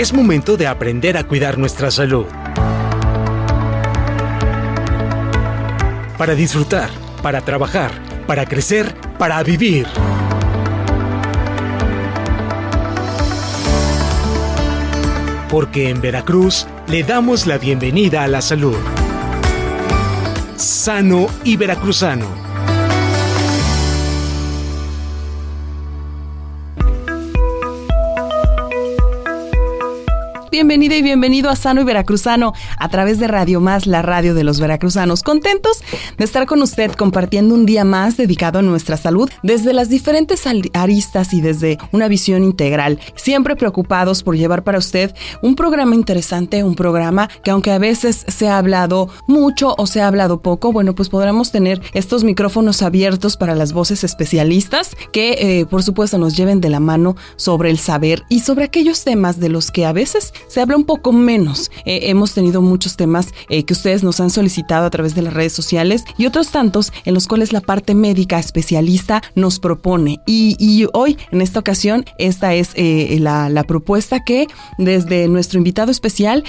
Es momento de aprender a cuidar nuestra salud. Para disfrutar, para trabajar, para crecer, para vivir. Porque en Veracruz le damos la bienvenida a la salud. Sano y veracruzano. Bienvenida y bienvenido a Sano y Veracruzano a través de Radio Más, la radio de los veracruzanos. Contentos de estar con usted compartiendo un día más dedicado a nuestra salud desde las diferentes aristas y desde una visión integral. Siempre preocupados por llevar para usted un programa interesante, un programa que aunque a veces se ha hablado mucho o se ha hablado poco, bueno, pues podremos tener estos micrófonos abiertos para las voces especialistas que eh, por supuesto nos lleven de la mano sobre el saber y sobre aquellos temas de los que a veces se habla un poco menos. Eh, hemos tenido muchos temas eh, que ustedes nos han solicitado a través de las redes sociales y otros tantos en los cuales la parte médica especialista nos propone. Y, hoy, en esta ocasión, esta es eh, la, propuesta que desde nuestro invitado especial,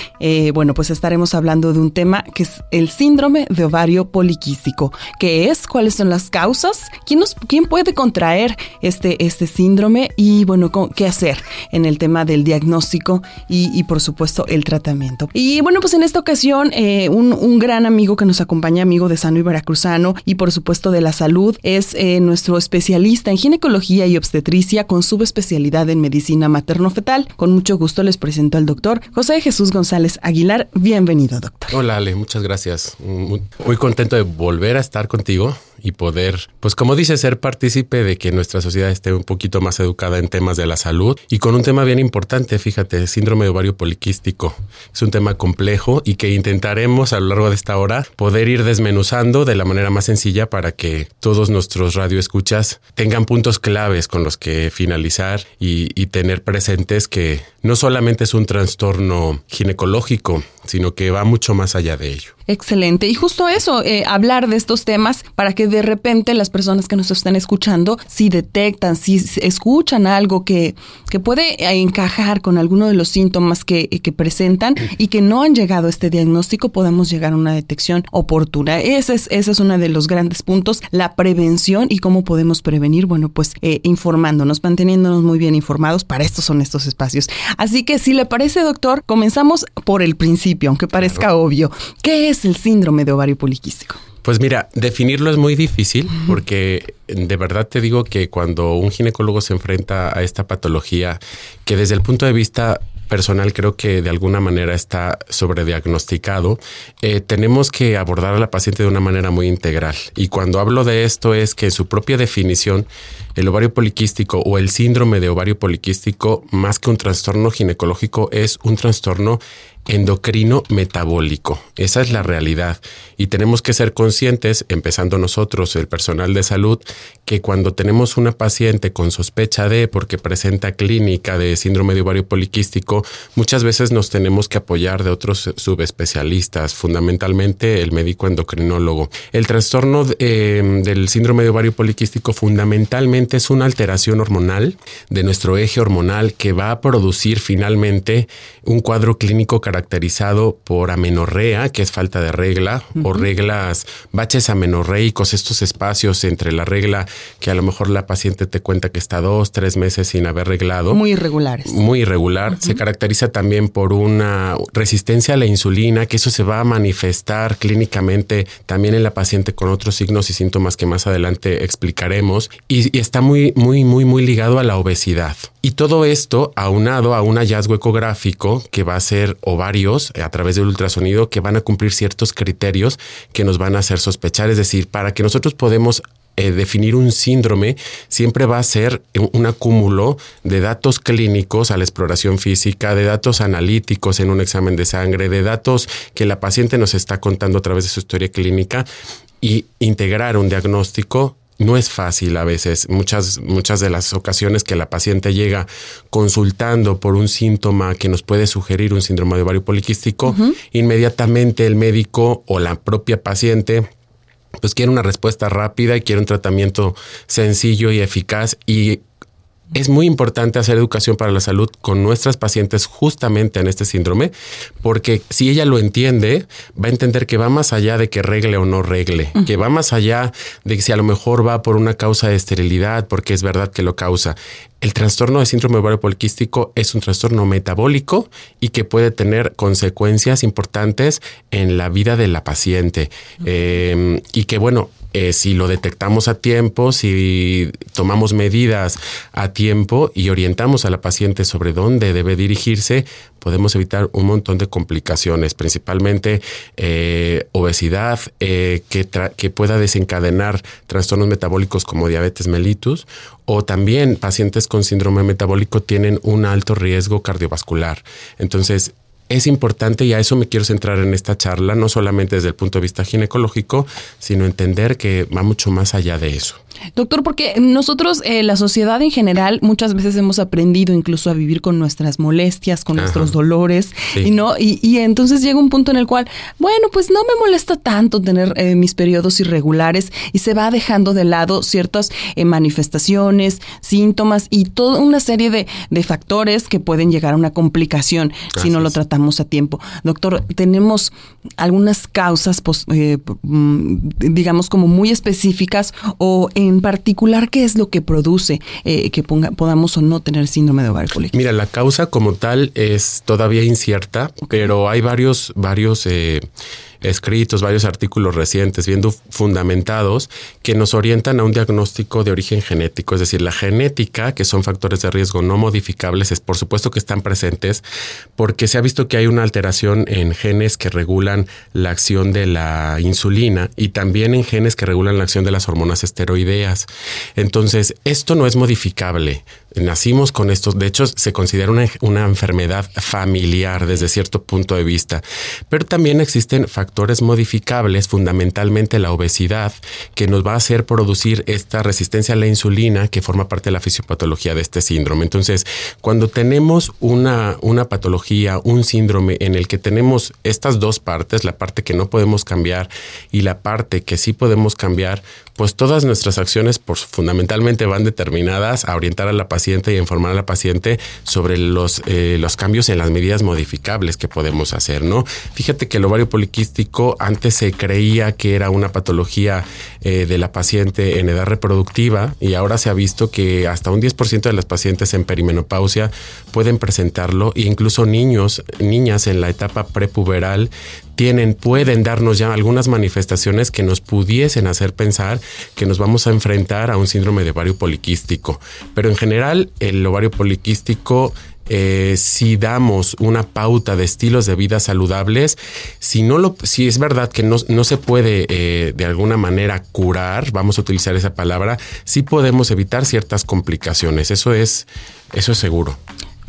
bueno, pues estaremos hablando de un tema que es el síndrome de ovario poliquístico. ¿Qué es? ¿Cuáles son las causas? ¿Quién, nos, quién puede contraer este, este síndrome? Y bueno, ¿qué hacer en el tema del diagnóstico y por supuesto el tratamiento. Y bueno, pues en esta ocasión eh, un, gran amigo que nos acompaña, amigo de Sano y Veracruzano y por supuesto de la salud, es eh, nuestro especialista en ginecología y obstetricia con subespecialidad en medicina materno-fetal. Con mucho gusto les presento al doctor José Jesús González Aguilar. Bienvenido, doctor. Hola, Ale, muchas gracias. muy contento de volver a estar contigo y poder, pues como dice, ser partícipe de que nuestra sociedad esté un poquito más educada en temas de la salud y con un tema bien importante, fíjate, síndrome de ovario poliquístico. Es un tema complejo y que intentaremos a lo largo de esta hora poder ir desmenuzando de la manera más sencilla para que todos nuestros radioescuchas tengan puntos claves con los que finalizar y, y tener presentes que no solamente es un trastorno ginecológico, sino que va mucho más allá de ello. Excelente. Y justo eso, eh, hablar de estos temas para que de repente las personas que nos están escuchando, si detectan, si escuchan algo que, que puede encajar con alguno de los síntomas que, que, presentan y que no han llegado a este diagnóstico, podemos llegar a una detección oportuna. Ese es, ese es uno de los grandes puntos, la prevención y cómo podemos prevenir, bueno, pues eh, informándonos, manteniéndonos muy bien informados. Para esto son estos espacios. Así que si le parece, doctor, comenzamos por el principio, aunque parezca obvio. ¿Qué es el síndrome de ovario poliquístico? Pues mira, definirlo es muy difícil porque de verdad te digo que cuando un ginecólogo se enfrenta a esta patología, que desde el punto de vista personal creo que de alguna manera está sobrediagnosticado, eh, tenemos que abordar a la paciente de una manera muy integral. Y cuando hablo de esto es que en su propia definición, el ovario poliquístico o el síndrome de ovario poliquístico, más que un trastorno ginecológico, es un trastorno endocrino metabólico. Esa es la realidad. Y tenemos que ser conscientes, empezando nosotros, el personal de salud, que cuando tenemos una paciente con sospecha de, porque presenta clínica de síndrome de ovario poliquístico, muchas veces nos tenemos que apoyar de otros subespecialistas, fundamentalmente el médico endocrinólogo. El trastorno eh, del síndrome de ovario poliquístico fundamentalmente es una alteración hormonal de nuestro eje hormonal que va a producir finalmente un cuadro clínico caracterizado por amenorrea, que es falta de regla, o reglas, baches amenorreicos, estos espacios entre la regla que a lo mejor la paciente te cuenta que está dos, tres meses sin haber reglado. Muy irregulares. Muy irregular. Se caracteriza también por una resistencia a la insulina, que eso se va a manifestar clínicamente también en la paciente con otros signos y síntomas que más adelante explicaremos. Y, y está muy, muy, muy, muy ligado a la obesidad. Y todo esto aunado a un hallazgo ecográfico que va a ser ovarios a través del ultrasonido que van a cumplir ciertos criterios que nos van a hacer sospechar. Es decir, para que nosotros podemos eh, definir un síndrome siempre va a ser un acúmulo de datos clínicos a la exploración física, de datos analíticos en un examen de sangre, de datos que la paciente nos está contando a través de su historia clínica y integrar un diagnóstico no es fácil a veces. Muchas, muchas de las ocasiones que la paciente llega consultando por un síntoma que nos puede sugerir un síndrome de ovario poliquístico, inmediatamente el médico o la propia paciente pues quiere una respuesta rápida y quiere un tratamiento sencillo y eficaz y Es muy importante hacer educación para la salud con nuestras pacientes justamente en este síndrome, porque si ella lo entiende, va a entender que va más allá de que regle o no regle, que va más allá de que si a lo mejor va por una causa de esterilidad, porque es verdad que lo causa. El trastorno de síndrome ovario poliquístico es un trastorno metabólico y que puede tener consecuencias importantes en la vida de la paciente. Eh, y que bueno, eh, si lo detectamos a tiempo, si tomamos medidas a tiempo y orientamos a la paciente sobre dónde debe dirigirse, podemos evitar un montón de complicaciones, principalmente eh, obesidad, eh, que, que pueda desencadenar trastornos metabólicos como diabetes mellitus, o también pacientes con síndrome metabólico tienen un alto riesgo cardiovascular. Entonces, es importante y a eso me quiero centrar en esta charla, no solamente desde el punto de vista ginecológico, sino entender que va mucho más allá de eso. Doctor, porque nosotros, eh, la sociedad en general, muchas veces hemos aprendido incluso a vivir con nuestras molestias, con nuestros dolores, y no, y, entonces llega un punto en el cual, bueno, pues no me molesta tanto tener eh, mis periodos irregulares y se va dejando de lado ciertas eh, manifestaciones, síntomas y toda una serie de, factores que pueden llegar a una complicación si no lo tratamos a tiempo. Doctor, tenemos algunas causas, pues, mm, digamos, como muy específicas o en particular, ¿qué es lo que produce eh, que podamos o no tener síndrome de ovario? Mira, la causa como tal es todavía incierta, pero hay varios, varios eh, escritos, varios artículos recientes, viendo fundamentados, que nos orientan a un diagnóstico de origen genético. Es decir, la genética, que son factores de riesgo no modificables, es por supuesto que están presentes, porque se ha visto que hay una alteración en genes que regulan la acción de la insulina y también en genes que regulan la acción de las hormonas esteroideas. Entonces, esto no es modificable. Nacimos con esto. De hecho, se considera una, una enfermedad familiar desde cierto punto de vista. Pero también existen factores modificables, fundamentalmente la obesidad, que nos va a hacer producir esta resistencia a la insulina que forma parte de la fisiopatología de este síndrome. Entonces, cuando tenemos una, una patología, un síndrome en el que tenemos estas dos partes, la parte que no podemos cambiar y la parte que sí podemos cambiar, pues todas nuestras acciones fundamentalmente van determinadas a orientar a la paciente y a informar a la paciente sobre los, eh, los cambios en las medidas modificables que podemos hacer, ¿no? Fíjate que el ovario poliquístico antes se creía que era una patología eh, de la paciente en edad reproductiva y ahora se ha visto que hasta un 10% de las pacientes en perimenopausia pueden presentarlo e incluso niños, niñas en la etapa prepuberal tienen, pueden darnos ya algunas manifestaciones que nos pudiesen hacer pensar que nos vamos a enfrentar a un síndrome de ovario poliquístico. Pero en general, el ovario poliquístico eh, si damos una pauta de estilos de vida saludables, si no lo, si es verdad que no, se puede eh, de alguna manera curar, vamos a utilizar esa palabra, sí podemos evitar ciertas complicaciones. Eso es, eso es seguro.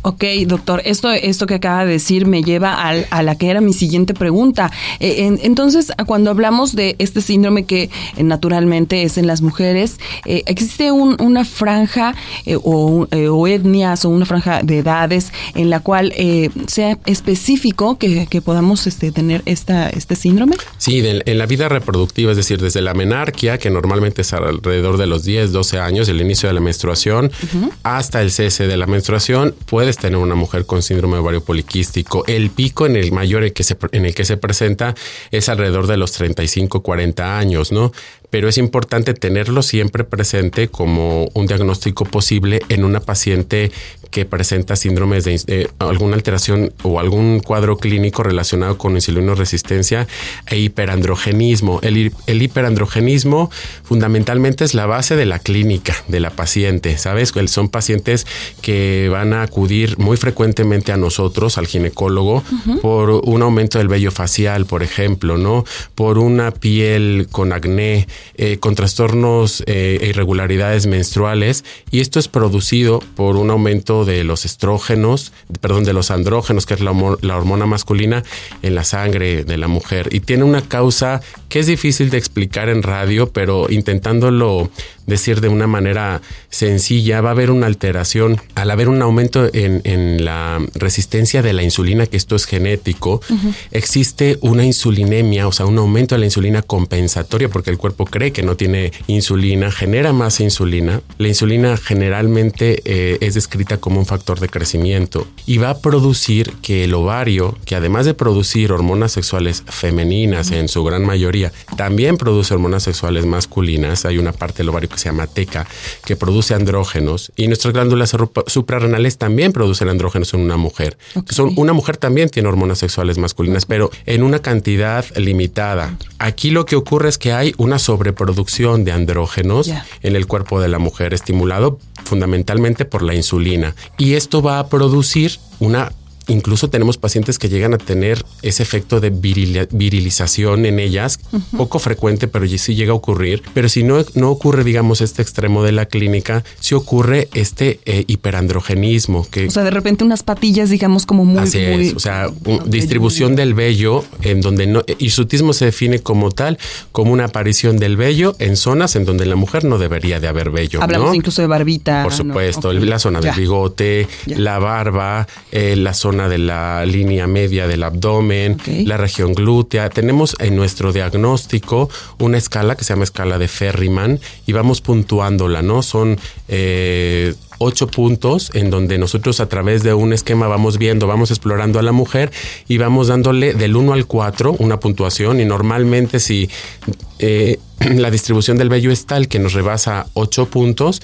Ok, doctor, esto, esto que acaba de decir me lleva al, a la que era mi siguiente pregunta. Eh, entonces, cuando hablamos de este síndrome que eh, naturalmente es en las mujeres, eh, ¿existe una franja o, etnias o una franja de edades en la cual sea específico que, podamos este, tener esta, este síndrome? Sí, en la vida reproductiva, es decir, desde la menarquia, que normalmente es alrededor de los 10, 12 años, el inicio de la menstruación, hasta el cese de la menstruación, puede tener una mujer con síndrome ovario poliquístico. El pico en el mayor en, el que se, en el que se presenta es alrededor de los 35, 40 años, ¿no? Pero es importante tenerlo siempre presente como un diagnóstico posible en una paciente que presenta síndromes de eh, alguna alteración o algún cuadro clínico relacionado con resistencia e hiperandrogenismo. El, el, hiperandrogenismo fundamentalmente es la base de la clínica de la paciente, ¿sabes? Son pacientes que van a acudir muy frecuentemente a nosotros, al ginecólogo, por un aumento del vello facial, por ejemplo, ¿no? Por una piel con acné, eh, con trastornos eh, e irregularidades menstruales y esto es producido por un aumento de los estrógenos, perdón, de los andrógenos, que es la, hormona masculina en la sangre de la mujer. Y tiene una causa que es difícil de explicar en radio, pero intentándolo decir de una manera sencilla, va a haber una alteración al haber un aumento en, la resistencia de la insulina, que esto es genético, existe una insulinemia, o sea, un aumento de la insulina compensatoria porque el cuerpo cree que no tiene insulina, genera más insulina. La insulina generalmente eh, es descrita como un factor de crecimiento y va a producir que el ovario, que además de producir hormonas sexuales femeninas en su gran mayoría, también produce hormonas sexuales masculinas. Hay una parte del ovario que se llama teca que produce andrógenos y nuestras glándulas suprarrenales también producen andrógenos en una mujer. Son, una mujer también tiene hormonas sexuales masculinas, pero en una cantidad limitada. Aquí lo que ocurre es que hay una sobreproducción de andrógenos en el cuerpo de la mujer, estimulado fundamentalmente por la insulina. Y esto va a producir una Incluso tenemos pacientes que llegan a tener ese efecto de virilización en ellas, poco frecuente, pero sí llega a ocurrir. Pero si no, no ocurre, digamos, este extremo de la clínica, sí ocurre este eh, hiperandrogenismo. Que, o sea, de repente unas patillas, digamos, como muy... Así es, o sea, distribución del vello en donde no... Hirsutismo se define como tal, como una aparición del vello en zonas en donde la mujer no debería de haber vello. Hablamos incluso de barbita. Por supuesto, la zona del bigote, la barba, eh, la zona de la línea media del abdomen, la región glútea. Tenemos en nuestro diagnóstico una escala que se llama escala de Ferriman y vamos puntuándola, ¿no? Son eh, ocho puntos en donde nosotros a través de un esquema vamos viendo, vamos explorando a la mujer y vamos dándole del 1 al 4 una puntuación y normalmente si eh, la distribución del vello es tal que nos rebasa ocho puntos,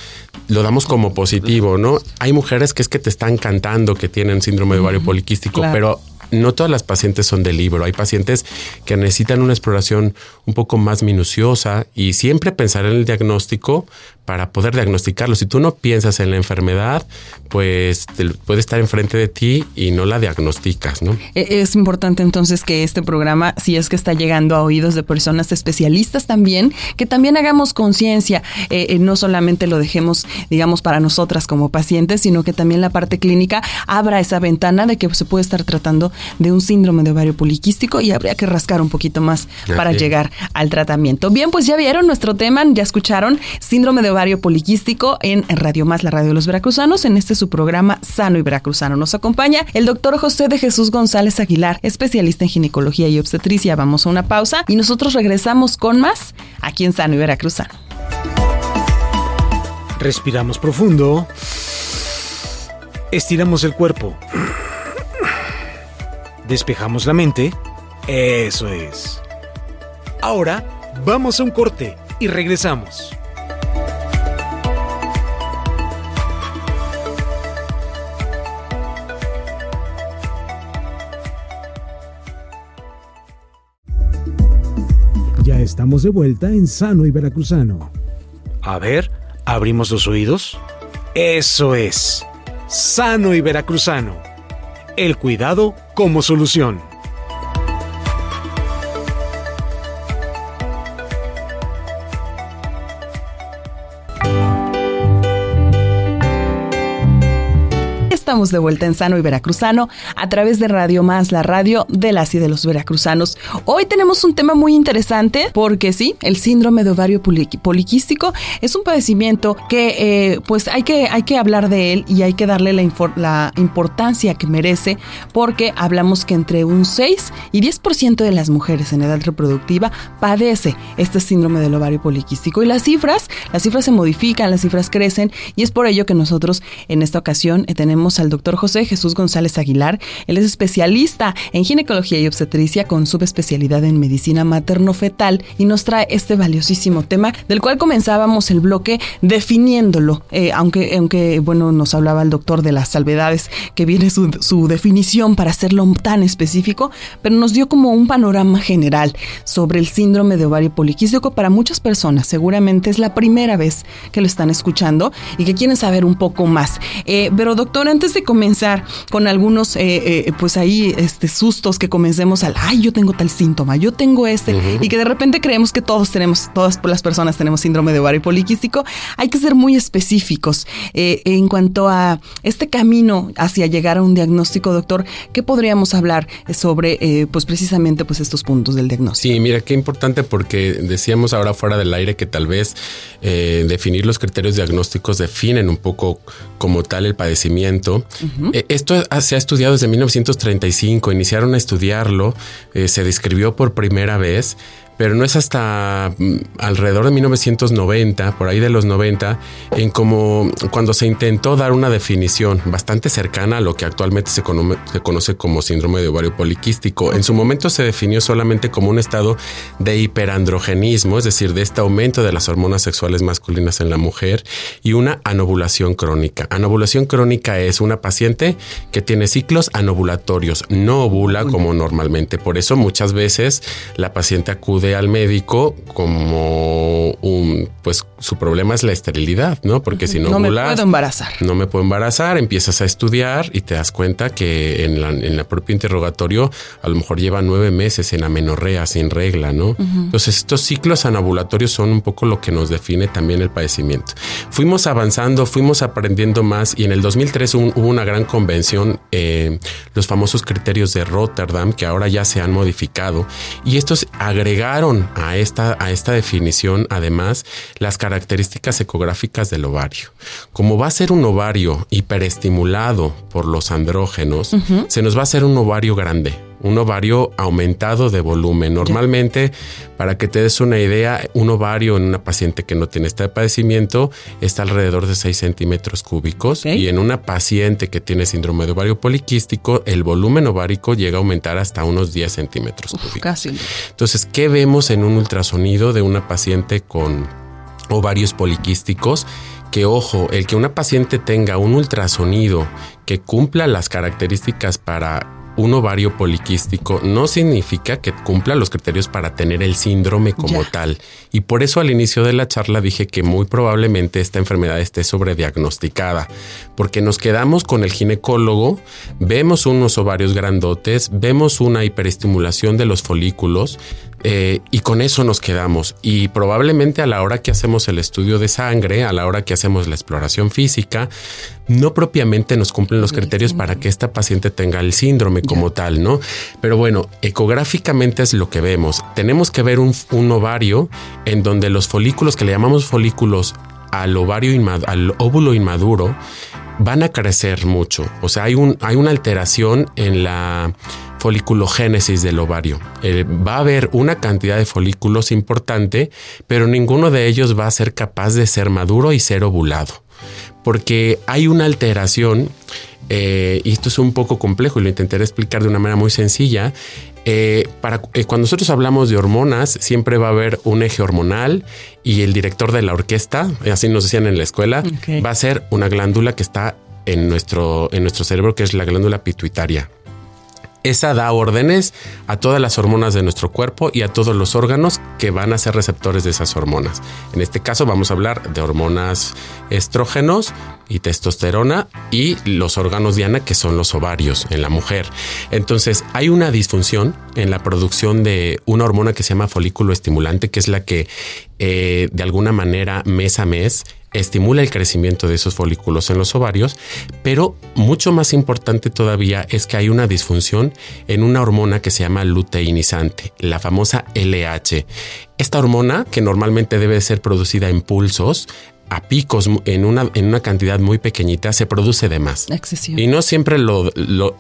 lo damos como positivo, ¿no? Hay mujeres que es que te están cantando que tienen síndrome de ovario poliquístico, pero no todas las pacientes son de libro. Hay pacientes que necesitan una exploración un poco más minuciosa y siempre pensar en el diagnóstico para poder diagnosticarlo. Si tú no piensas en la enfermedad, pues puede estar enfrente de ti y no la diagnosticas, ¿no? E, es importante entonces que este programa, si es que está llegando a oídos de personas especialistas también, que también hagamos conciencia, eh, eh, no solamente lo dejemos, digamos, para nosotras como pacientes, sino que también la parte clínica abra esa ventana de que se puede estar tratando de un síndrome de ovario poliquístico y habría que rascar un poquito más para llegar al tratamiento. Bien, pues ya vieron nuestro tema, ya escucharon síndrome de ovario poliquístico en Radio Más, la radio de los veracruzanos, en este su programa Sano y Veracruzano. Nos acompaña el doctor José de Jesús González Aguilar, especialista en ginecología y obstetricia. Vamos a una pausa y nosotros regresamos con más aquí en Sano y Veracruzano. Respiramos profundo. Estiramos el cuerpo despejamos la mente. Eso es. Ahora vamos a un corte y regresamos. Ya estamos de vuelta en Sano y Veracruzano. A ver, abrimos los oídos. Eso es. Sano y Veracruzano el cuidado como solución. Estamos de vuelta en Sano y Veracruzano a través de Radio Más, la radio de las y de los veracruzanos. Hoy tenemos un tema muy interesante porque sí, el síndrome de ovario poliquístico es un padecimiento que eh, pues hay que, hay que hablar de él y hay que darle la, la importancia que merece porque hablamos que entre un 6 y 10% de las mujeres en edad reproductiva padece este síndrome del ovario poliquístico y las cifras, las cifras se modifican, las cifras crecen y es por ello que nosotros en esta ocasión tenemos al doctor José Jesús González Aguilar. Él es especialista en ginecología y obstetricia con subespecialidad en medicina materno-fetal y nos trae este valiosísimo tema del cual comenzábamos el bloque definiéndolo, eh, aunque, aunque, bueno, nos hablaba el doctor de las salvedades que viene su, su definición para hacerlo tan específico, pero nos dio como un panorama general sobre el síndrome de ovario poliquístico para muchas personas. Seguramente es la primera vez que lo están escuchando y que quieren saber un poco más. Eh, pero doctor, doctor, antes de comenzar con algunos, eh, eh, pues ahí, este, sustos que comencemos al, ay, yo tengo tal síntoma, yo tengo este, y que de repente creemos que todos tenemos, todas las personas tenemos síndrome de ovario poliquístico, hay que ser muy específicos eh, en cuanto a este camino hacia llegar a un diagnóstico, doctor. ¿Qué podríamos hablar sobre, pues precisamente, pues estos puntos del diagnóstico? Sí, mira, qué importante porque decíamos ahora fuera del aire que tal vez definir los criterios diagnósticos definen un poco como tal el padecimiento. Eh, esto se ha estudiado desde 1935, iniciaron a estudiarlo, eh, se describió por primera vez pero no es hasta mm, alrededor de 1990, por ahí de los 90, en como cuando se intentó dar una definición bastante cercana a lo que actualmente se, conoce como síndrome de ovario poliquístico. En su momento se definió solamente como un estado de hiperandrogenismo, es decir, de este aumento de las hormonas sexuales masculinas en la mujer y una anovulación crónica. Anovulación crónica es una paciente que tiene ciclos anovulatorios, no ovula como normalmente. Por eso muchas veces la paciente acude al médico como un, pues su problema es la esterilidad, ¿no? Porque si no, no me puedo embarazar. No me puedo embarazar, empiezas a estudiar y te das cuenta que en la, en la propio interrogatorio a lo mejor lleva nueve meses en amenorrea sin regla, ¿no? Entonces estos ciclos anovulatorios son un poco lo que nos define también el padecimiento. Fuimos avanzando, fuimos aprendiendo más y en el 2003 hubo una gran convención, eh, los famosos criterios de Rotterdam, que ahora ya se han modificado y estos agregaron a esta, a esta definición además las características ecográficas del ovario. Como va a ser un ovario hiperestimulado por los andrógenos, se nos va a hacer un ovario grande, un ovario aumentado de volumen. Normalmente, para que te des una idea, un ovario en una paciente que no tiene este padecimiento está alrededor de 6 centímetros cúbicos y en una paciente que tiene síndrome de ovario poliquístico, el volumen ovárico llega a aumentar hasta unos 10 centímetros cúbicos. Casi. Entonces, ¿qué vemos en un ultrasonido de una paciente con ovarios poliquísticos? que ojo, el que una paciente tenga un ultrasonido que cumpla las características para un ovario poliquístico no significa que cumpla los criterios para tener el síndrome como tal. Y por eso al inicio de la charla dije que muy probablemente esta enfermedad esté sobrediagnosticada, porque nos quedamos con el ginecólogo, vemos unos ovarios grandotes, vemos una hiperestimulación de los folículos, eh, y con eso nos quedamos. Y probablemente a la hora que hacemos el estudio de sangre, a la hora que hacemos la exploración física, no propiamente nos cumplen los criterios para que esta paciente tenga el síndrome como tal, ¿no? Pero bueno, ecográficamente es lo que vemos. Tenemos que ver un, ovario en donde los folículos que le llamamos folículos al ovario al óvulo inmaduro van a crecer mucho. O sea, hay, un, hay una alteración en la foliculogénesis del ovario. Eh, va a haber una cantidad de folículos importante, pero ninguno de ellos va a ser capaz de ser maduro y ser ovulado. Porque hay una alteración, eh, y esto es un poco complejo y lo intentaré explicar de una manera muy sencilla. Eh, para, cuando nosotros hablamos de hormonas, siempre va a haber un eje hormonal y el director de la orquesta, así nos decían en la escuela, va a ser una glándula que está en nuestro, en nuestro cerebro, que es la glándula pituitaria. Esa da órdenes a todas las hormonas de nuestro cuerpo y a todos los órganos que van a ser receptores de esas hormonas. En este caso vamos a hablar de hormonas estrógenos y testosterona y los órganos diana que son los ovarios en la mujer. Entonces hay una disfunción en la producción de una hormona que se llama folículo estimulante, que es la que eh, de alguna manera mes a mes estimula el crecimiento de esos folículos en los ovarios, pero mucho más importante todavía es que hay una disfunción en una hormona que se llama luteinizante, la famosa LH. Esta hormona, que normalmente debe ser producida en pulsos, a picos en una, en una cantidad muy pequeñita se produce de más. Y no siempre lo,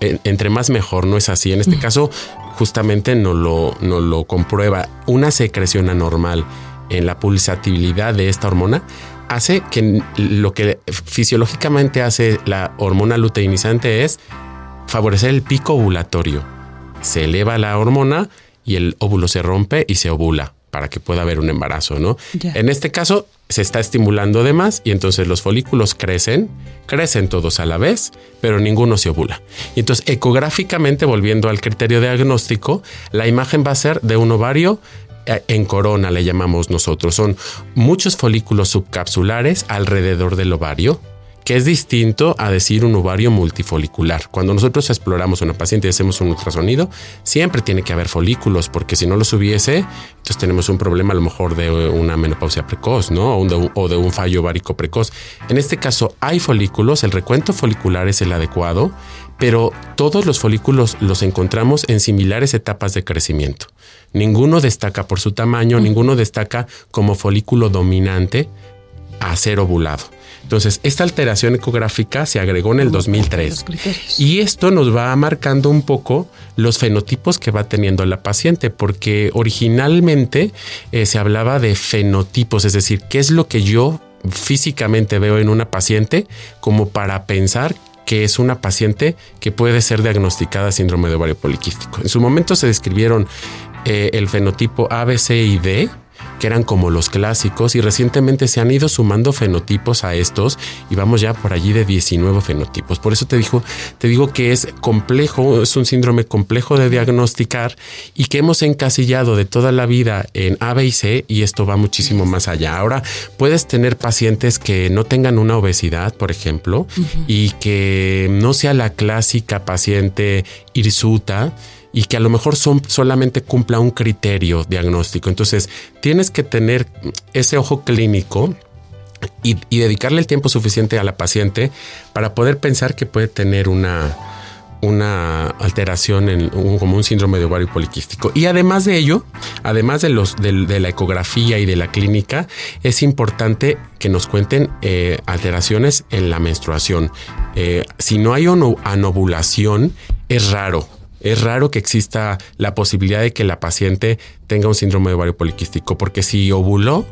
entre más mejor, no es así. En este caso, justamente no lo, no lo comprueba. Una secreción anormal en la pulsatividad de esta hormona hace que lo que fisiológicamente hace la hormona luteinizante es favorecer el pico ovulatorio. Se eleva la hormona y el óvulo se rompe y se ovula para que pueda haber un embarazo, ¿no? En este caso se está estimulando de más y entonces los folículos crecen, crecen todos a la vez, pero ninguno se ovula. Y entonces ecográficamente, volviendo al criterio diagnóstico, la imagen va a ser de un ovario en corona le llamamos nosotros. Son muchos folículos subcapsulares alrededor del ovario que es distinto a decir un ovario multifolicular. Cuando nosotros exploramos a una paciente y hacemos un ultrasonido, siempre tiene que haber folículos, porque si no los hubiese, entonces tenemos un problema a lo mejor de una menopausia precoz, ¿no? O de, un fallo ovárico precoz. En este caso hay folículos, el recuento folicular es el adecuado, pero todos los folículos los encontramos en similares etapas de crecimiento. Ninguno destaca por su tamaño, ninguno destaca como folículo dominante a ser ovulado. Entonces, esta alteración ecográfica se agregó en el 2003 y esto nos va marcando un poco los fenotipos que va teniendo la paciente, porque originalmente eh, se hablaba de fenotipos, es decir, qué es lo que yo físicamente veo en una paciente como para pensar que es una paciente que puede ser diagnosticada síndrome de ovario poliquístico. En su momento se describieron eh, el fenotipo A, B, C y D, que eran como los clásicos y recientemente se han ido sumando fenotipos a estos y vamos ya por allí de 19 fenotipos. Por eso te digo, te digo que es complejo, es un síndrome complejo de diagnosticar y que hemos encasillado de toda la vida en A, B y C y esto va muchísimo más allá. Ahora puedes tener pacientes que no tengan una obesidad, por ejemplo, y que no sea la clásica paciente hirsuta y que a lo mejor son, solamente cumpla un criterio diagnóstico. Entonces, tienes que tener ese ojo clínico y, dedicarle el tiempo suficiente a la paciente para poder pensar que puede tener una, una alteración en un, como un síndrome de ovario poliquístico. Y además de ello, además de, los, de, la ecografía y de la clínica, es importante que nos cuenten eh, alteraciones en la menstruación. Eh, si no hay anovulación, es raro. Es raro que exista la posibilidad de que la paciente tenga un síndrome de ovario poliquístico, porque si ovuló,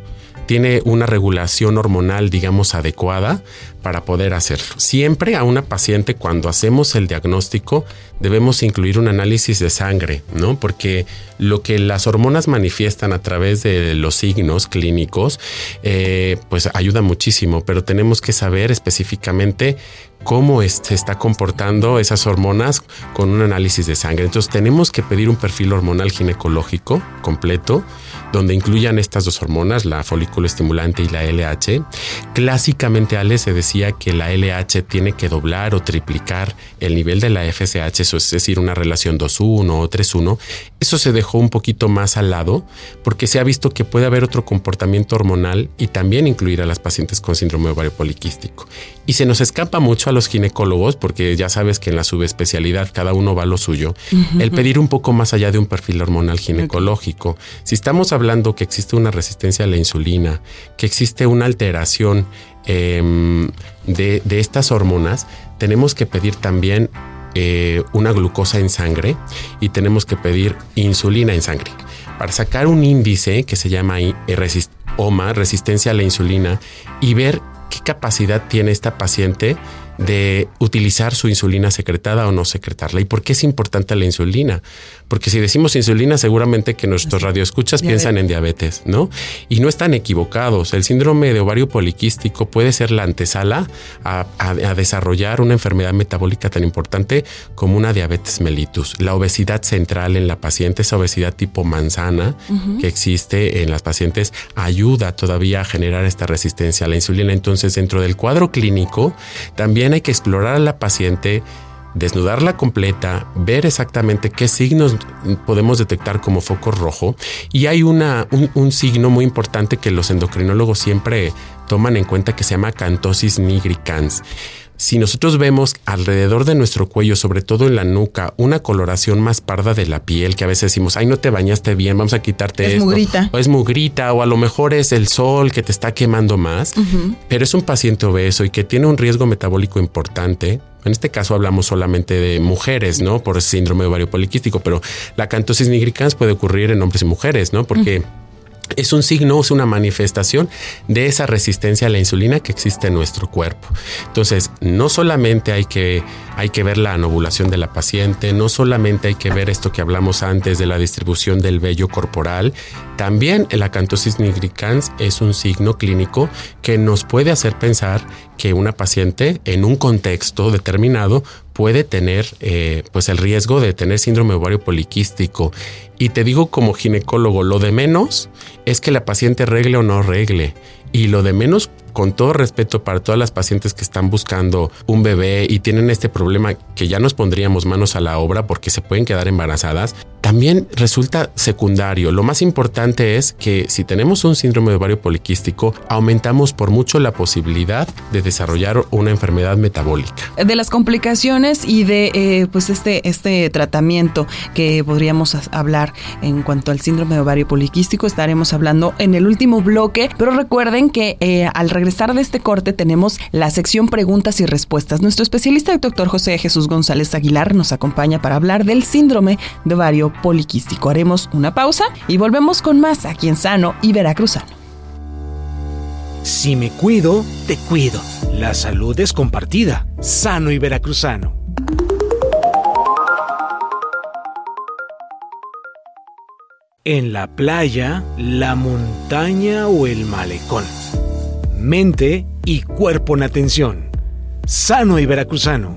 tiene una regulación hormonal, digamos, adecuada para poder hacerlo. Siempre a una paciente, cuando hacemos el diagnóstico, debemos incluir un análisis de sangre, ¿no? Porque lo que las hormonas manifiestan a través de los signos clínicos, eh, pues ayuda muchísimo, pero tenemos que saber específicamente cómo se está comportando esas hormonas con un análisis de sangre. Entonces tenemos que pedir un perfil hormonal ginecológico completo donde incluyan estas dos hormonas, la folículo estimulante y la LH. Clásicamente, Ale, se decía que la LH tiene que doblar o triplicar el nivel de la FSH, es decir, una relación 2-1 o 3-1. Eso se dejó un poquito más al lado porque se ha visto que puede haber otro comportamiento hormonal y también incluir a las pacientes con síndrome ovario poliquístico. Y se nos escapa mucho a los ginecólogos, porque ya sabes que en la subespecialidad cada uno va a lo suyo, el pedir un poco más allá de un perfil hormonal ginecológico. Si estamos hablando que existe una resistencia a la insulina, que existe una alteración em, de, estas hormonas, tenemos que pedir también eh, una glucosa en sangre y tenemos que pedir insulina en sangre. Para sacar un índice que se llama OMA, resistencia a la insulina, y ver qué capacidad tiene esta paciente de utilizar su insulina secretada o no secretarla. ¿Y por qué es importante la insulina? Porque si decimos insulina, seguramente que nuestros radioescuchas piensan en diabetes, ¿no? Y no están equivocados. El síndrome de ovario poliquístico puede ser la antesala a, desarrollar una enfermedad metabólica tan importante como una diabetes mellitus. La obesidad central en la paciente, esa obesidad tipo manzana que existe en las pacientes, ayuda todavía a generar esta resistencia a la insulina. Entonces, dentro del cuadro clínico, también hay que explorar a la paciente desnudarla completa, ver exactamente qué signos podemos detectar como foco rojo. Y hay una, un, signo muy importante que los endocrinólogos siempre toman en cuenta que se llama cantosis nigricans. Si nosotros vemos alrededor de nuestro cuello, sobre todo en la nuca, una coloración más parda de la piel, que a veces decimos, ay, no te bañaste bien, vamos a quitarte es esto. Mugrita. O es mugrita, o a lo mejor es el sol que te está quemando más, pero es un paciente obeso y que tiene un riesgo metabólico importante. En este caso hablamos solamente de mujeres, ¿no? Por síndrome de ovario poliquístico, pero la cantosis nigricans puede ocurrir en hombres y mujeres, ¿no? Porque es un signo, es una manifestación de esa resistencia a la insulina que existe en nuestro cuerpo. Entonces, no solamente hay que, hay que ver la anovulación de la paciente, no solamente hay que ver esto que hablamos antes de la distribución del vello corporal, también el acantosis nigricans es un signo clínico que nos puede hacer pensar que una paciente en un contexto determinado puede tener eh, pues el riesgo de tener síndrome ovario poliquístico. Y te digo como ginecólogo, lo de menos es que la paciente regle o no regle. Y lo de menos con todo respeto para todas las pacientes que están buscando un bebé y tienen este problema que ya nos pondríamos manos a la obra porque se pueden quedar embarazadas, también resulta secundario. Lo más importante es que si tenemos un síndrome de ovario poliquístico, aumentamos por mucho la posibilidad de desarrollar una enfermedad metabólica. De las complicaciones y de eh, pues este, este tratamiento que podríamos hablar en cuanto al síndrome de ovario poliquístico, estaremos hablando en el último bloque, pero recuerden que eh, al regresar de este corte tenemos la sección preguntas y respuestas. Nuestro especialista, el doctor José Jesús González Aguilar, nos acompaña para hablar del síndrome de ovario poliquístico. Haremos una pausa y volvemos con más aquí en Sano y Veracruzano. Si me cuido, te cuido. La salud es compartida. Sano y Veracruzano. En la playa, la montaña o el malecón. Mente y cuerpo en atención. Sano y Veracruzano.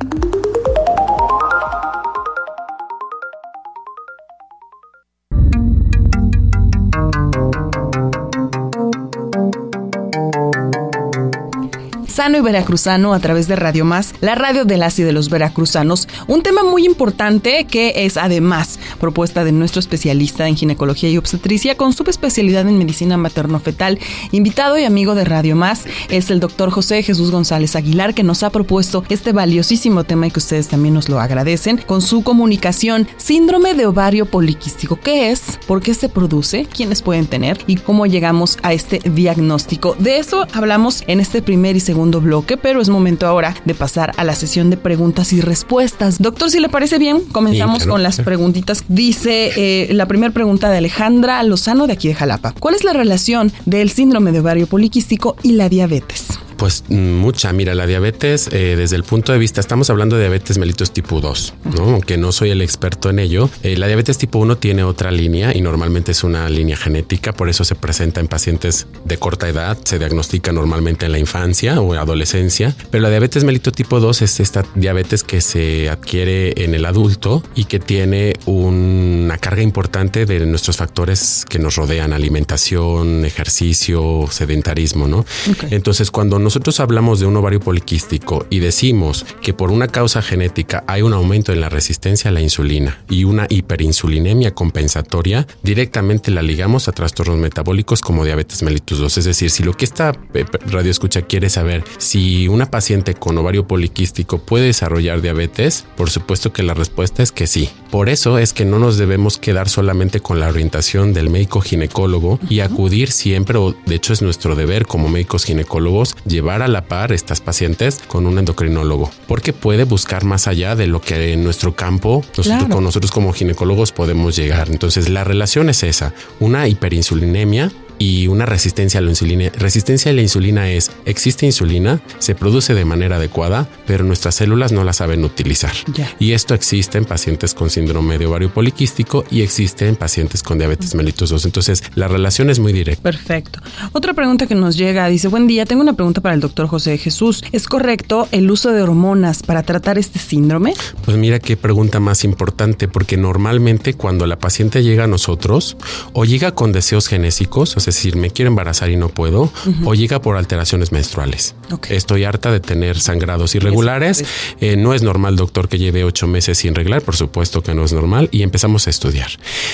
Veracruzano a través de Radio Más, la radio de las y de los veracruzanos. Un tema muy importante que es además propuesta de nuestro especialista en ginecología y obstetricia con subespecialidad en medicina materno-fetal. Invitado y amigo de Radio Más es el doctor José Jesús González Aguilar que nos ha propuesto este valiosísimo tema y que ustedes también nos lo agradecen con su comunicación. Síndrome de ovario poliquístico. ¿Qué es? ¿Por qué se produce? ¿Quiénes pueden tener? ¿Y cómo llegamos a este diagnóstico? De eso hablamos en este primer y segundo bloque, pero es momento ahora de pasar a la sesión de preguntas y respuestas. Doctor, si le parece bien, comenzamos con las preguntitas. Dice eh, la primera pregunta de Alejandra Lozano de aquí de Jalapa. ¿Cuál es la relación del síndrome de ovario poliquístico y la diabetes? Pues mucha. Mira, la diabetes, eh, desde el punto de vista, estamos hablando de diabetes mellitus tipo 2, ¿no? aunque no soy el experto en ello. Eh, la diabetes tipo 1 tiene otra línea y normalmente es una línea genética, por eso se presenta en pacientes de corta edad, se diagnostica normalmente en la infancia o adolescencia. Pero la diabetes mellitus tipo 2 es esta diabetes que se adquiere en el adulto y que tiene una carga importante de nuestros factores que nos rodean, alimentación, ejercicio, sedentarismo, ¿no? Entonces, cuando nosotros hablamos de un ovario poliquístico y decimos que por una causa genética hay un aumento en la resistencia a la insulina y una hiperinsulinemia compensatoria, directamente la ligamos a trastornos metabólicos como diabetes mellitus 2. Es decir, si lo que esta eh, radio escucha quiere saber si una paciente con ovario poliquístico puede desarrollar diabetes, por supuesto que la respuesta es que sí. Por eso es que no nos debemos quedar solamente con la orientación del médico ginecólogo y acudir siempre, o de hecho es nuestro deber como médicos ginecólogos, llevar a la par estas pacientes con un endocrinólogo, porque puede buscar más allá de lo que en nuestro campo nosotros, con nosotros como ginecólogos podemos llegar. Entonces la relación es esa, una hiperinsulinemia y una resistencia a la insulina. Resistencia a la insulina es, existe insulina, se produce de manera adecuada, pero nuestras células no la saben utilizar. Y esto existe en pacientes con síndrome de ovario poliquístico y existe en pacientes con diabetes mellitus 2. Entonces, la relación es muy directa. Perfecto. Otra pregunta que nos llega dice, buen día, tengo una pregunta para el doctor José Jesús. ¿Es correcto el uso de hormonas para tratar este síndrome? Pues mira qué pregunta más importante, porque normalmente cuando la paciente llega a nosotros o llega con deseos genésicos, o sea, decir, me quiero embarazar y no puedo, o llega por alteraciones menstruales. Estoy harta de tener sangrados irregulares. Eh, no es normal, doctor, que lleve ocho meses sin reglar, por supuesto que no es normal, y empezamos a estudiar.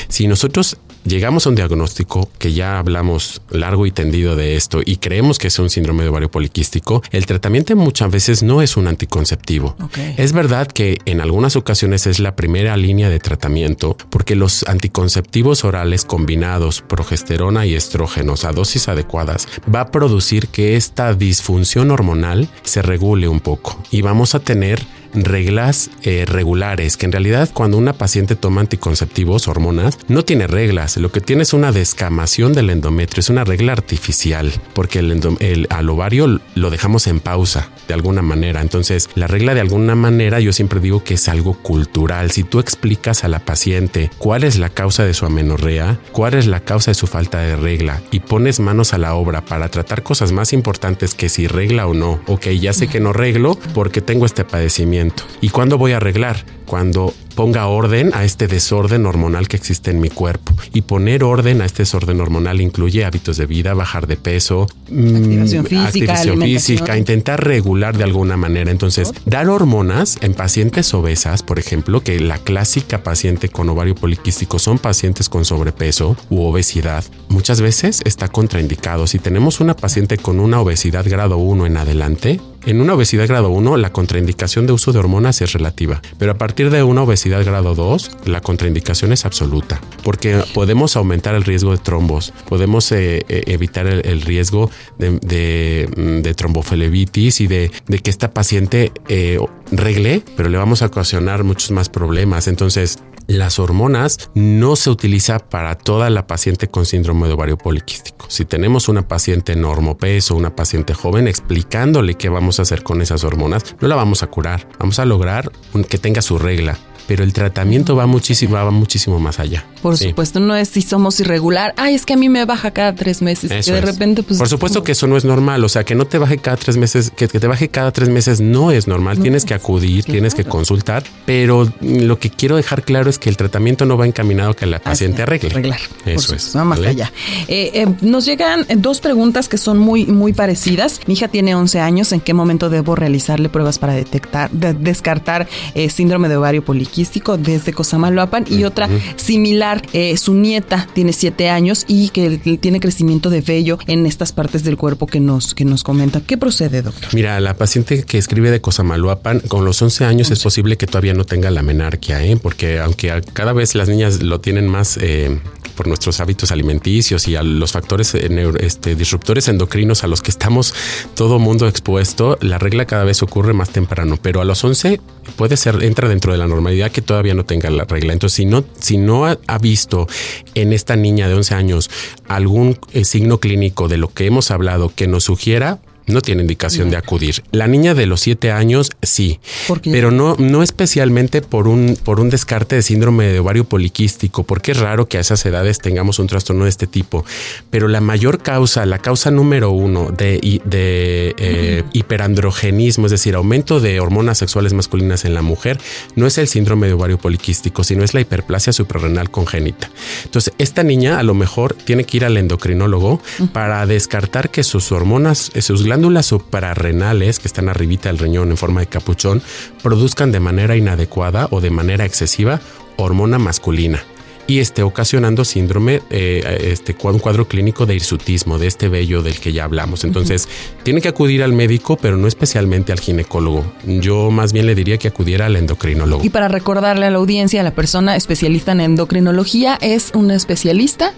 Si nosotros llegamos a un diagnóstico que ya hablamos largo y tendido de esto y creemos que es un síndrome de ovario poliquístico, el tratamiento muchas veces no es un anticonceptivo. Es verdad que en algunas ocasiones es la primera línea de tratamiento porque los anticonceptivos orales combinados, progesterona y estrógeno, a dosis adecuadas va a producir que esta disfunción hormonal se regule un poco. Y vamos a tener reglas eh, regulares, que en realidad cuando una paciente toma anticonceptivos, hormonas, no tiene reglas, lo que tiene es una descamación del endometrio, es una regla artificial, porque el, al ovario lo dejamos en pausa de alguna manera. Entonces, la regla de alguna manera yo siempre digo que es algo cultural. Si tú explicas a la paciente cuál es la causa de su amenorrea, cuál es la causa de su falta de regla y pones manos a la obra para tratar cosas más importantes que si regla o no, ok, ya sé que no reglo porque tengo este padecimiento ¿Y cuándo voy a arreglar? Cuando ponga orden a este desorden hormonal que existe en mi cuerpo. Y poner orden a este desorden hormonal incluye hábitos de vida, bajar de peso, mm, activación física, activación física intentar regular de alguna manera. Entonces, dar hormonas en pacientes obesas, por ejemplo, que la clásica paciente con ovario poliquístico son pacientes con sobrepeso u obesidad, muchas veces está contraindicado. Si tenemos una paciente con una obesidad grado 1 en adelante, en una obesidad grado 1 la contraindicación de uso de hormonas es relativa, pero a partir de una obesidad grado 2 la contraindicación es absoluta, porque podemos aumentar el riesgo de trombos, podemos eh, eh, evitar el, riesgo de, de, de, tromboflebitis y de, que esta paciente eh, regle, pero le vamos a ocasionar muchos más problemas. Entonces, las hormonas no se utiliza para toda la paciente con síndrome de ovario poliquístico. Si tenemos una paciente normopeso, una paciente joven, explicándole qué vamos a hacer con esas hormonas, no la vamos a curar. Vamos a lograr que tenga su regla pero el tratamiento va muchísimo, va muchísimo más allá. Por supuesto, no es si somos irregular, ay, es que a mí me baja cada tres meses, que de repente pues... Por supuesto que eso no es normal, o sea, que no te baje cada tres meses, que, te baje cada tres meses no es normal, tienes que acudir, tienes que consultar, pero lo que quiero dejar claro es que el tratamiento no va encaminado a que la paciente arregle. Arreglar. Eso es. Va más allá. Eh, eh, nos llegan dos preguntas que son muy, muy parecidas. Mi hija tiene 11 años, ¿en qué momento debo realizarle pruebas para detectar, descartar eh, síndrome de ovario poliquístico? Desde Cosamaloapan y otra similar, eh, su nieta tiene siete años y que tiene crecimiento de vello en estas partes del cuerpo que nos, que nos comenta. ¿Qué procede, doctor? Mira, la paciente que escribe de Cosamaloapan con los 11 años es posible que todavía no tenga la menarquia, ¿eh? porque aunque cada vez las niñas lo tienen más eh, por nuestros hábitos alimenticios y a los factores eh, este, disruptores endocrinos a los que estamos todo mundo expuesto, la regla cada vez ocurre más temprano, pero a los 11 puede ser, entra dentro de la normalidad que todavía no tenga la regla. Entonces, si no, si no ha, visto en esta niña de 11 años algún eh, signo clínico de lo que hemos hablado que nos sugiera, no tiene indicación de acudir. La niña de los siete años sí, pero no, no especialmente por un, por un descarte de síndrome de ovario poliquístico, porque es raro que a esas edades tengamos un trastorno de este tipo. Pero la mayor causa, la causa número uno de, de eh, hiperandrogenismo, es decir, aumento de hormonas sexuales masculinas en la mujer, no es el síndrome de ovario poliquístico, sino es la hiperplasia suprarrenal congénita. Entonces, esta niña a lo mejor tiene que ir al endocrinólogo para descartar que sus hormonas, sus glándulas suprarrenales que están arribita del riñón en forma de capuchón produzcan de manera inadecuada o de manera excesiva hormona masculina y esté ocasionando síndrome, eh, este, un cuadro clínico de hirsutismo, de este vello del que ya hablamos. Entonces, tiene que acudir al médico, pero no especialmente al ginecólogo. Yo más bien le diría que acudiera al endocrinólogo. Y para recordarle a la audiencia, la persona especialista en endocrinología es una especialista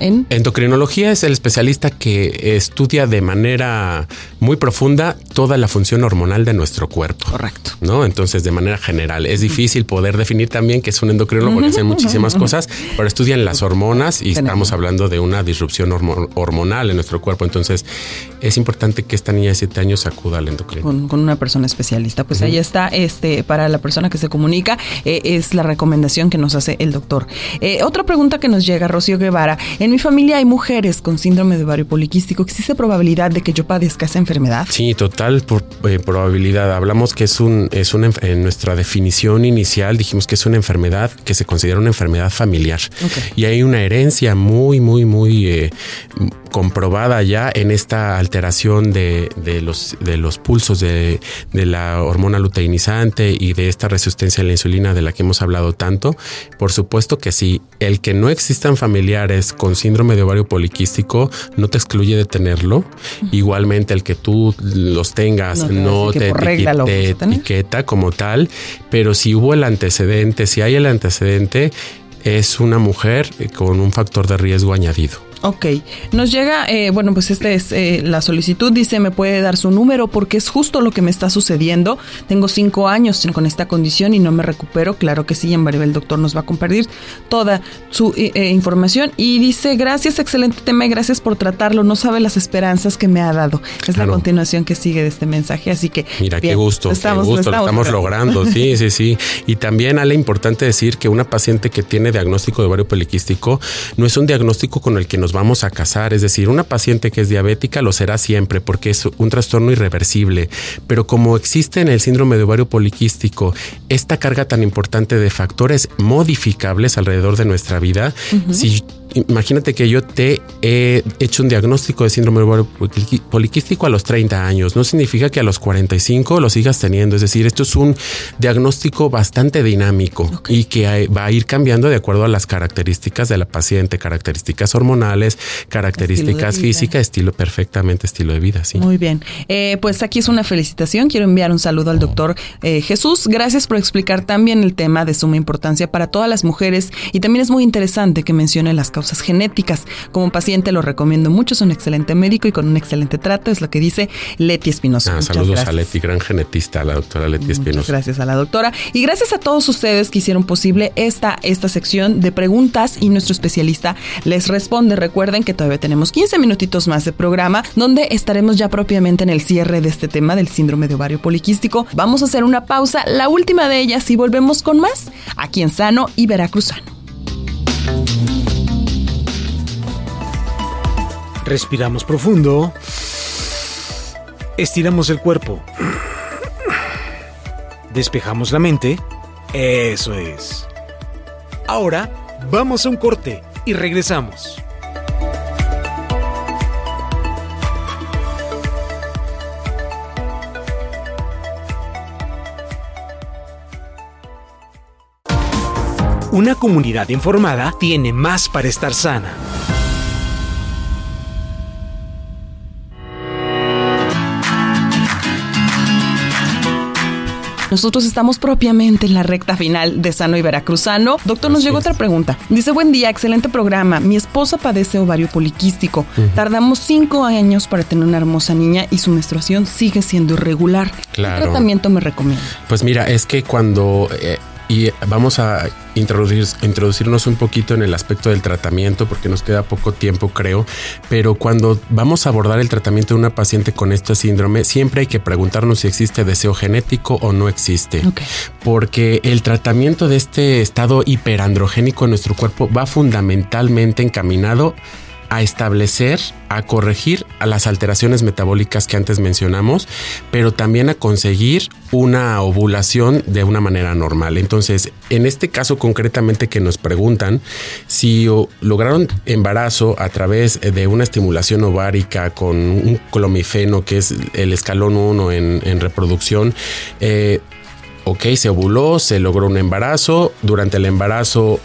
en endocrinología es el especialista que estudia de manera muy profunda toda la función hormonal de nuestro cuerpo. Correcto. ¿No? Entonces, de manera general, es difícil poder definir también que es un endocrinólogo porque hacen muchísimas cosas, pero estudian las hormonas y estamos hablando de una disrupción hormonal en nuestro cuerpo. Entonces, es importante que esta niña de 7 años acuda al endocrinólogo. Con, una persona especialista. Pues ahí está, este, para la persona que se comunica, eh, es la recomendación que nos hace el doctor. Eh, otra pregunta que nos llega, Rocío Guevara. En mi familia hay mujeres con síndrome de ovario poliquístico. ¿Existe probabilidad de que yo padezca esa enfermedad? Sí, total por, eh, probabilidad. Hablamos que es un, es una, en nuestra definición inicial dijimos que es una enfermedad que se considera una enfermedad familiar. Y hay una herencia muy, muy, muy eh, comprobada ya en esta alteración de, de, los, de los pulsos de, de la hormona luteinizante y de esta resistencia a la insulina de la que hemos hablado tanto. Por supuesto que sí, el que no existan familiares con síndrome de ovario poliquístico no te excluye de tenerlo. Igualmente el que tú los tengas no, te, etiqueta como tal, pero si hubo el antecedente, si hay el antecedente, es una mujer con un factor de riesgo añadido. Ok, nos llega, eh, bueno, pues esta es eh, la solicitud, dice, me puede dar su número porque es justo lo que me está sucediendo. Tengo cinco años con esta condición y no me recupero. Claro que sí, en breve el doctor nos va a compartir toda su eh, información y dice, gracias, excelente tema y gracias por tratarlo. No sabe las esperanzas que me ha dado. Es la continuación que sigue de este mensaje, así que... Mira, qué gusto, estamos, qué gusto, lo estamos, logrando. Sí, sí, sí. Y también, Ale, importante decir que una paciente que tiene diagnóstico de ovario poliquístico no es un diagnóstico con el que nos vamos a casar. Es decir, una paciente que es diabética lo será siempre porque es un trastorno irreversible. Pero como existe en el síndrome de ovario poliquístico esta carga tan importante de factores modificables alrededor de nuestra vida, si imagínate que yo te he hecho un diagnóstico de síndrome ovario poliquístico a los 30 años. No significa que a los 45 lo sigas teniendo. Es decir, esto es un diagnóstico bastante dinámico y que va a ir cambiando de acuerdo a las características de la paciente, características hormonales, características físicas, estilo perfectamente estilo de vida. Sí. Muy bien. Eh, pues aquí es una felicitación. Quiero enviar un saludo al doctor eh, Jesús. Gracias por explicar también el tema de suma importancia para todas las mujeres y también es muy interesante que mencione las causas genéticas. Como paciente lo recomiendo mucho, es un excelente médico y con un excelente trato, es lo que dice Leti Espinosa. Ah, saludos a Leti, gran genetista, la doctora Leti Espinosa. Muchas gracias a la doctora y gracias a todos ustedes que hicieron posible esta, esta sección de preguntas y nuestro especialista les responde. Recuerden que todavía tenemos 15 minutitos más de programa donde estaremos ya propiamente en el cierre de este tema del síndrome de ovario poliquístico. Vamos a hacer una pausa, la última de ellas y volvemos con más aquí en Sano y Veracruzano. Respiramos profundo. Estiramos el cuerpo. Despejamos la mente. Eso es. Ahora vamos a un corte y regresamos. Una comunidad informada tiene más para estar sana. Nosotros estamos propiamente en la recta final de Sano y Veracruzano. Doctor, nos llegó otra pregunta. Dice, buen día, excelente programa. Mi esposa padece ovario poliquístico. Tardamos cinco años para tener una hermosa niña y su menstruación sigue siendo irregular. Claro. ¿Qué tratamiento me recomienda? Pues mira, es que cuando... Eh, y vamos a introducir, introducirnos un poquito en el aspecto del tratamiento porque nos queda poco tiempo creo, pero cuando vamos a abordar el tratamiento de una paciente con este síndrome, siempre hay que preguntarnos si existe deseo genético o no existe, porque el tratamiento de este estado hiperandrogénico en nuestro cuerpo va fundamentalmente encaminado a establecer, a corregir a las alteraciones metabólicas que antes mencionamos, pero también a conseguir una ovulación de una manera normal. Entonces, en este caso concretamente que nos preguntan si lograron embarazo a través de una estimulación ovárica con un clomifeno, que es el escalón 1 en, reproducción, eh, ok, se ovuló, se logró un embarazo, durante el embarazo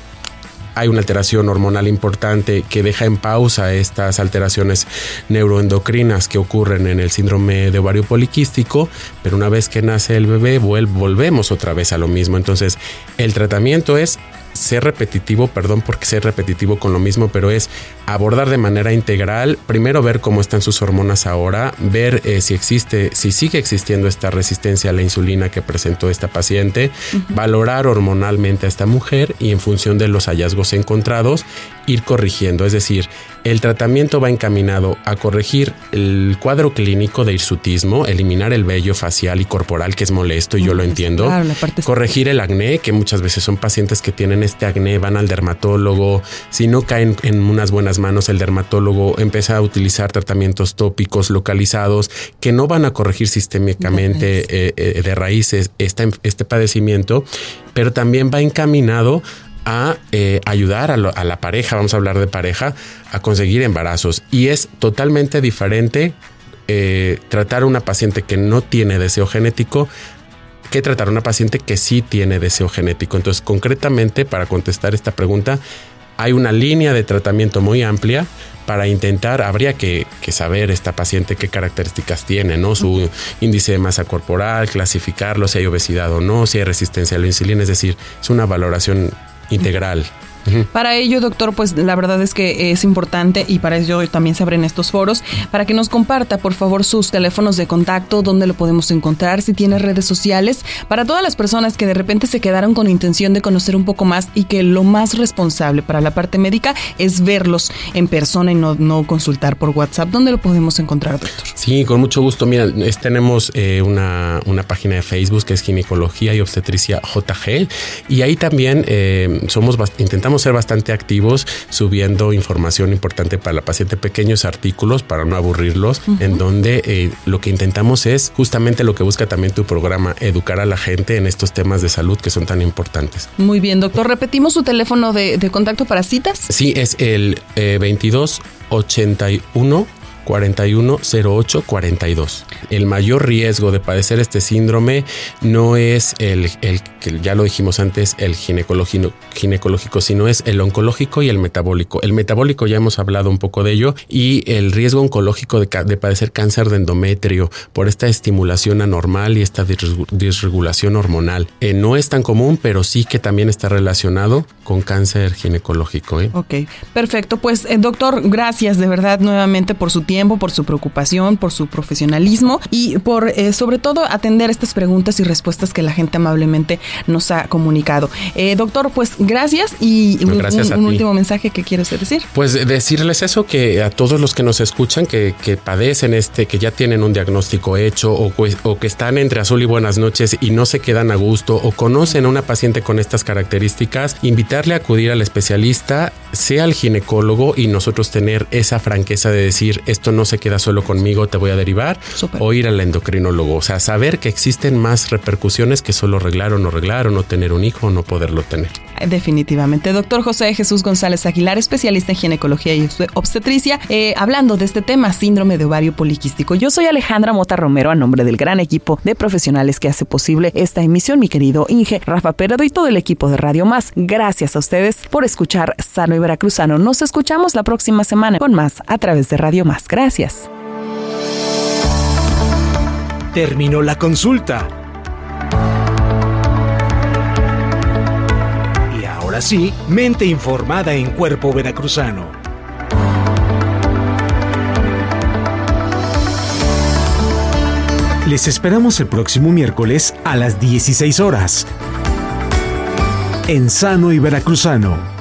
hay una alteración hormonal importante que deja en pausa estas alteraciones neuroendocrinas que ocurren en el síndrome de ovario poliquístico, pero una vez que nace el bebé volvemos otra vez a lo mismo. Entonces, el tratamiento es ser repetitivo, perdón porque ser repetitivo con lo mismo, pero es abordar de manera integral, primero ver cómo están sus hormonas ahora, ver eh, si existe, si sigue existiendo esta resistencia a la insulina que presentó esta paciente, valorar hormonalmente a esta mujer y en función de los hallazgos encontrados, ir corrigiendo, es decir, el tratamiento va encaminado a corregir el cuadro clínico de hirsutismo, eliminar el vello facial y corporal que es molesto y yo lo entiendo, corregir el acné, que muchas veces son pacientes que tienen este acné, van al dermatólogo, si no caen en unas buenas manos, el dermatólogo empieza a utilizar tratamientos tópicos localizados que no van a corregir sistémicamente eh, eh, de raíces este padecimiento, pero también va encaminado a eh, ayudar a, la pareja, vamos a hablar de pareja, a conseguir embarazos. Y es totalmente diferente eh, tratar a una paciente que no tiene deseo genético que tratar a una paciente que sí tiene deseo genético. Entonces, concretamente, para contestar esta pregunta, hay una línea de tratamiento muy amplia para intentar, habría que, saber esta paciente qué características tiene, ¿no? Su índice de masa corporal, clasificarlo, si hay obesidad o no, si hay resistencia a la insulina, es decir, es una valoración integral. Para ello, doctor, pues la verdad es que es importante y para ello también se abren estos foros para que nos comparta, por favor, sus teléfonos de contacto, dónde lo podemos encontrar, si tiene redes sociales, para todas las personas que de repente se quedaron con intención de conocer un poco más y que lo más responsable para la parte médica es verlos en persona y no, no consultar por WhatsApp. ¿Dónde lo podemos encontrar, doctor? Sí, con mucho gusto. Mira, tenemos eh, una, una, página de Facebook que es Ginecología y Obstetricia JG y ahí también eh, somos intentamos intentamos ser bastante activos, subiendo información importante para la paciente, pequeños artículos para no aburrirlos, en donde eh, lo que intentamos es justamente lo que busca también tu programa, educar a la gente en estos temas de salud que son tan importantes. Muy bien, doctor. ¿Repetimos su teléfono de, contacto para citas? Sí, es el eh, 22 81 410842. El mayor riesgo de padecer este síndrome no es el, el que ya lo dijimos antes, el ginecológico, sino es el oncológico y el metabólico. El metabólico ya hemos hablado un poco de ello y el riesgo oncológico de, de padecer cáncer de endometrio por esta estimulación anormal y esta disregulación hormonal. Eh, no es tan común, pero sí que también está relacionado con cáncer ginecológico. ¿eh? Ok, perfecto. Pues eh, doctor, gracias de verdad nuevamente por su tiempo, por su preocupación, por su profesionalismo y por eh, sobre todo atender estas preguntas y respuestas que la gente amablemente nos ha comunicado. Eh, doctor, pues gracias y un, último mensaje que quieres decir. Pues decirles eso que a todos los que nos escuchan que, padecen este, que ya tienen un diagnóstico hecho o, o que están entre azul y buenas noches y no se quedan a gusto o conocen a una paciente con estas características, invitarle a acudir al especialista, sea el ginecólogo y nosotros tener esa franqueza de decir esto no se queda solo conmigo, te voy a derivar o ir al endocrinólogo. O sea, saber que existen más repercusiones que solo arreglar o no arreglar o no tener un hijo o no poderlo tener. Definitivamente. Doctor José Jesús González Aguilar, especialista en ginecología y obstetricia, eh, hablando de este tema, síndrome de ovario poliquístico. Yo soy Alejandra Mota Romero, a nombre del gran equipo de profesionales que hace posible esta emisión, mi querido Inge, Rafa Peredo y todo el equipo de Radio Más. Gracias a ustedes por escuchar Sano y Veracruzano. Nos escuchamos la próxima semana con más a través de Radio Más. Gracias. Terminó la consulta. Y ahora sí, mente informada en cuerpo veracruzano. Les esperamos el próximo miércoles a las 16 horas. En Sano y Veracruzano